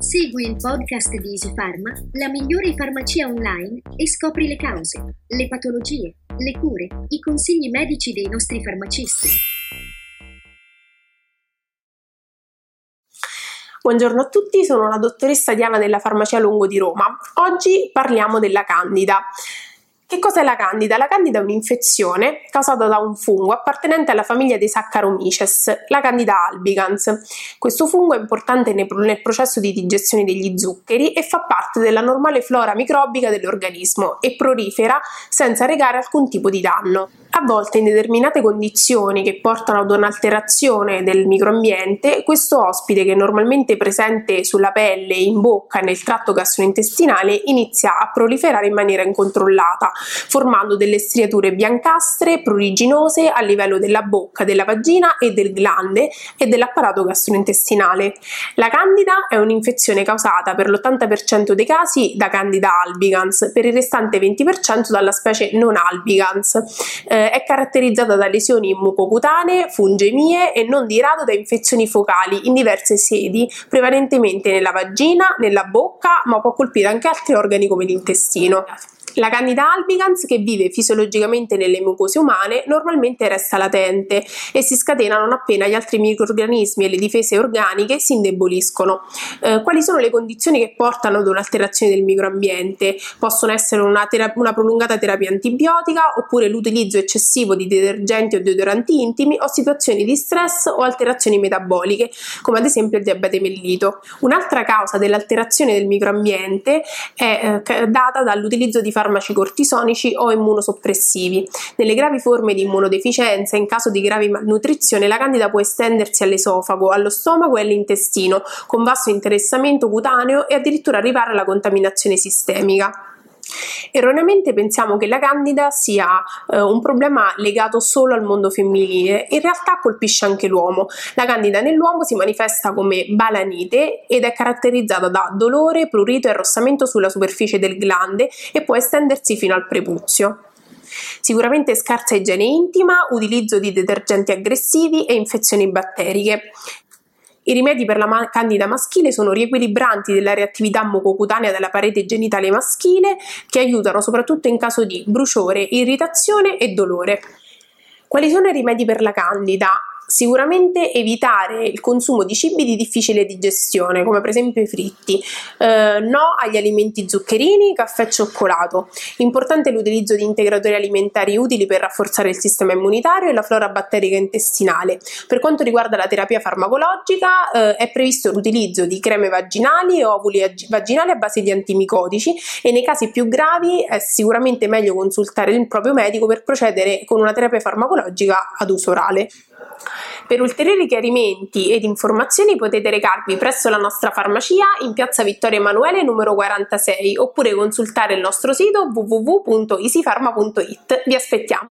Segui il podcast di Easy Pharma, la migliore farmacia online e scopri le cause, le patologie, le cure, i consigli medici dei nostri farmacisti. Buongiorno a tutti, sono la dottoressa Diana della Farmacia Lungo di Roma. Oggi parliamo della Candida. Che cos'è la candida? La candida è un'infezione causata da un fungo appartenente alla famiglia dei Saccharomyces, la candida albicans. Questo fungo è importante nel processo di digestione degli zuccheri e fa parte della normale flora microbica dell'organismo e prolifera senza recare alcun tipo di danno. A volte in determinate condizioni che portano ad un'alterazione del microambiente, questo ospite che è normalmente presente sulla pelle, in bocca e nel tratto gastrointestinale inizia a proliferare in maniera incontrollata, formando delle striature biancastre, pruriginose a livello della bocca, della vagina e del glande e dell'apparato gastrointestinale. La candida è un'infezione causata per l'80% dei casi da candida albicans, per il restante 20% dalla specie non albicans. Eh, è caratterizzata da lesioni mucocutanee, fungemie e non di rado da infezioni focali in diverse sedi, prevalentemente nella vagina, nella bocca, ma può colpire anche altri organi come l'intestino. La Candida albicans, che vive fisiologicamente nelle mucose umane, normalmente resta latente e si scatena non appena gli altri microrganismi e le difese organiche si indeboliscono. Eh, quali sono le condizioni che portano ad un'alterazione del microambiente? Possono essere una, terap- una prolungata terapia antibiotica oppure l'utilizzo eccessivo di detergenti o deodoranti intimi o situazioni di stress o alterazioni metaboliche, come ad esempio il diabete mellito. Un'altra causa dell'alterazione del microambiente è eh, data dall'utilizzo di farmaci farmaci cortisonici o immunosoppressivi. Nelle gravi forme di immunodeficienza, in caso di grave malnutrizione, la candida può estendersi all'esofago, allo stomaco e all'intestino, con vasto interessamento cutaneo e addirittura arrivare alla contaminazione sistemica. Erroneamente pensiamo che la candida sia eh, un problema legato solo al mondo femminile, in realtà colpisce anche l'uomo. La candida nell'uomo si manifesta come balanite ed è caratterizzata da dolore, prurito e arrossamento sulla superficie del glande e può estendersi fino al prepuzio. Sicuramente scarsa igiene intima, utilizzo di detergenti aggressivi e infezioni batteriche. I rimedi per la ma- candida maschile sono riequilibranti della reattività mucocutanea della parete genitale maschile che aiutano soprattutto in caso di bruciore, irritazione e dolore. Quali sono i rimedi per la candida? Sicuramente evitare il consumo di cibi di difficile digestione, come per esempio i fritti, eh, no agli alimenti zuccherini, caffè e cioccolato. Importante l'utilizzo di integratori alimentari utili per rafforzare il sistema immunitario e la flora batterica intestinale. Per quanto riguarda la terapia farmacologica, eh, è previsto l'utilizzo di creme vaginali o ovuli vaginali a base di antimicotici e nei casi più gravi è sicuramente meglio consultare il proprio medico per procedere con una terapia farmacologica ad uso orale. Per ulteriori chiarimenti ed informazioni potete recarvi presso la nostra farmacia in piazza Vittorio Emanuele numero 46 oppure consultare il nostro sito www.easypharma.it. Vi aspettiamo!